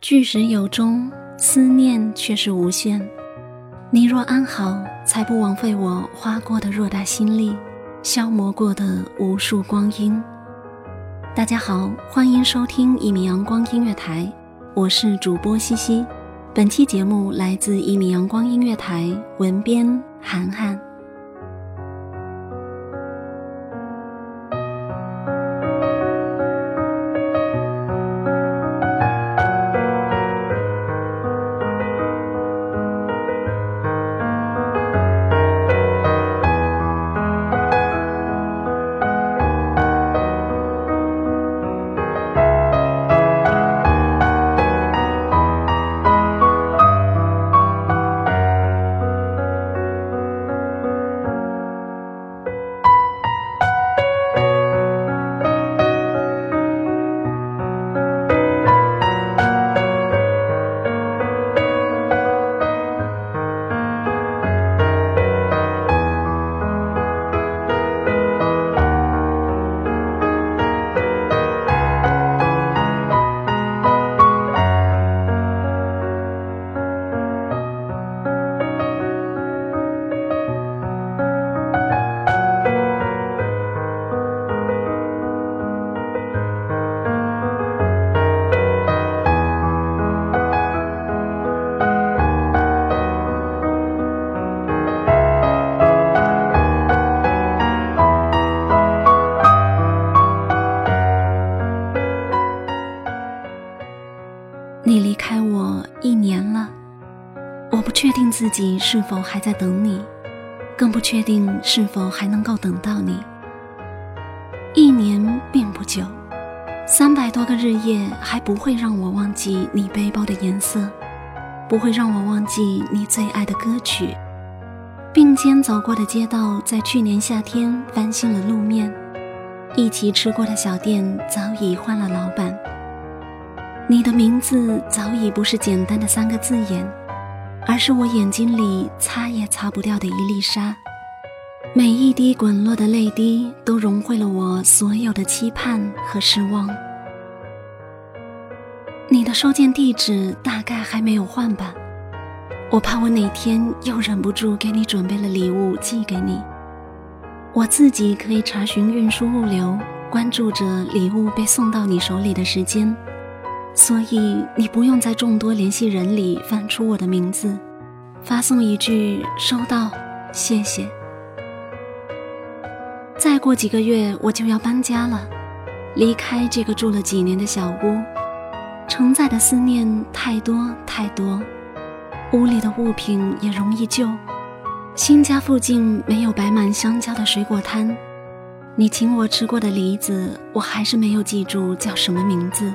聚时有终，思念却是无限。你若安好，才不枉费我花过的偌大心力，消磨过的无数光阴。大家好，欢迎收听一米阳光音乐台，我是主播西西。本期节目来自一米阳光音乐台，文编涵涵。自己是否还在等你，更不确定是否还能够等到你。一年并不久，三百多个日夜还不会让我忘记你背包的颜色，不会让我忘记你最爱的歌曲。并肩走过的街道，在去年夏天翻新了路面，一起吃过的小店早已换了老板。你的名字早已不是简单的三个字眼。而是我眼睛里擦也擦不掉的一粒沙，每一滴滚落的泪滴都融汇了我所有的期盼和失望。你的收件地址大概还没有换吧？我怕我哪天又忍不住给你准备了礼物寄给你。我自己可以查询运输物流，关注着礼物被送到你手里的时间。所以你不用在众多联系人里翻出我的名字，发送一句“收到，谢谢”。再过几个月我就要搬家了，离开这个住了几年的小屋，承载的思念太多太多，屋里的物品也容易旧。新家附近没有摆满香蕉的水果摊，你请我吃过的梨子，我还是没有记住叫什么名字。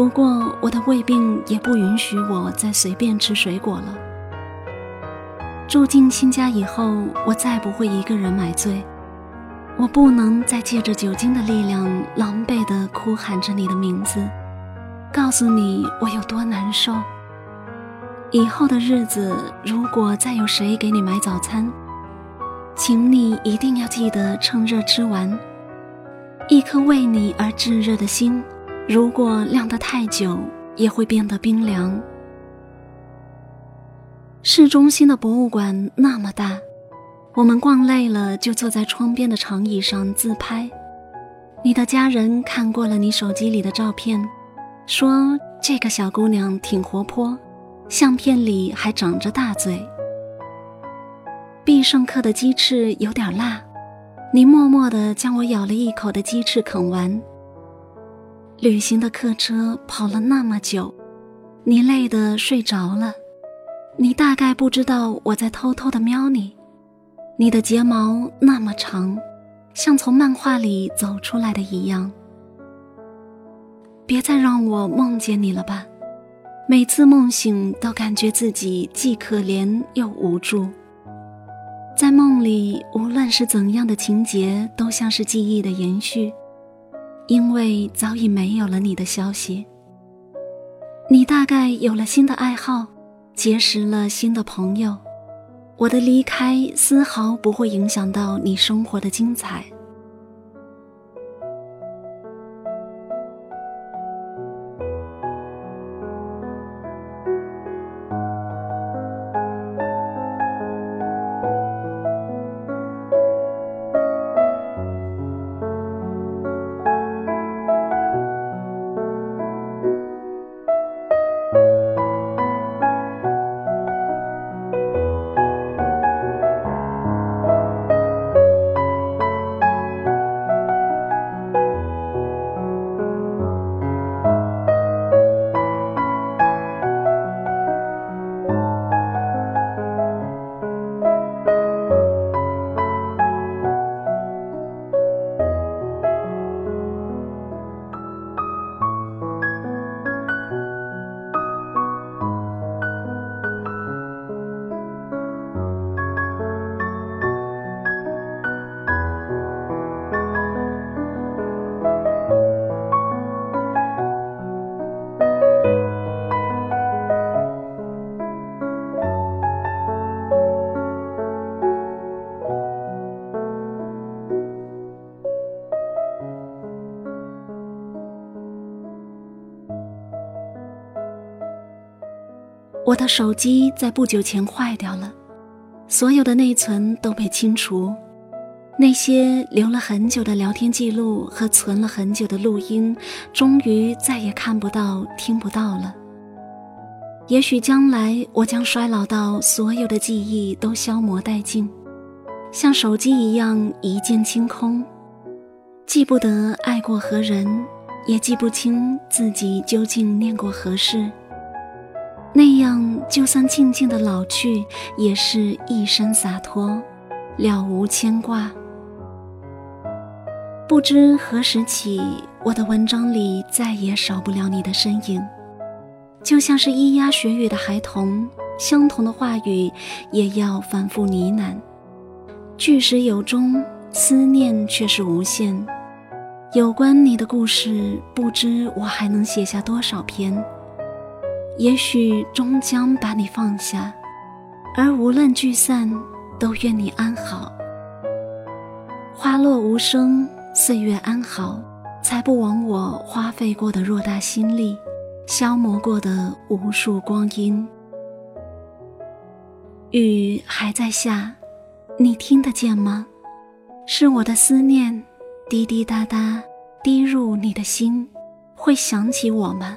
不过，我的胃病也不允许我再随便吃水果了。住进新家以后，我再不会一个人买醉。我不能再借着酒精的力量，狼狈地哭喊着你的名字，告诉你我有多难受。以后的日子，如果再有谁给你买早餐，请你一定要记得趁热吃完。一颗为你而炙热的心，如果晾得太久，也会变得冰凉。市中心的博物馆那么大，我们逛累了就坐在窗边的长椅上自拍。你的家人看过了你手机里的照片，说这个小姑娘挺活泼，相片里还长着大嘴。必胜客的鸡翅有点辣。你默默地将我咬了一口的鸡翅啃完。旅行的客车跑了那么久，你累得睡着了。你大概不知道我在偷偷的瞄你。你的睫毛那么长，像从漫画里走出来的一样。别再让我梦见你了吧，每次梦醒都感觉自己既可怜又无助。在梦里，无论是怎样的情节，都像是记忆的延续，因为早已没有了你的消息。你大概有了新的爱好，结识了新的朋友，我的离开丝毫不会影响到你生活的精彩。我的手机在不久前坏掉了，所有的内存都被清除，那些留了很久的聊天记录和存了很久的录音，终于再也看不到、听不到了。也许将来我将衰老到所有的记忆都消磨殆尽，像手机一样一键清空，记不得爱过何人，也记不清自己究竟念过何事。那样，就算静静的老去，也是一身洒脱，了无牵挂。不知何时起，我的文章里再也少不了你的身影，就像是咿呀学语的孩童，相同的话语也要反复呢喃。句时有终，思念却是无限。有关你的故事，不知我还能写下多少篇。也许终将把你放下，而无论聚散，都愿你安好。花落无声，岁月安好，才不枉我花费过的偌大心力，消磨过的无数光阴。雨还在下，你听得见吗？是我的思念，滴滴答答滴入你的心，会想起我吗？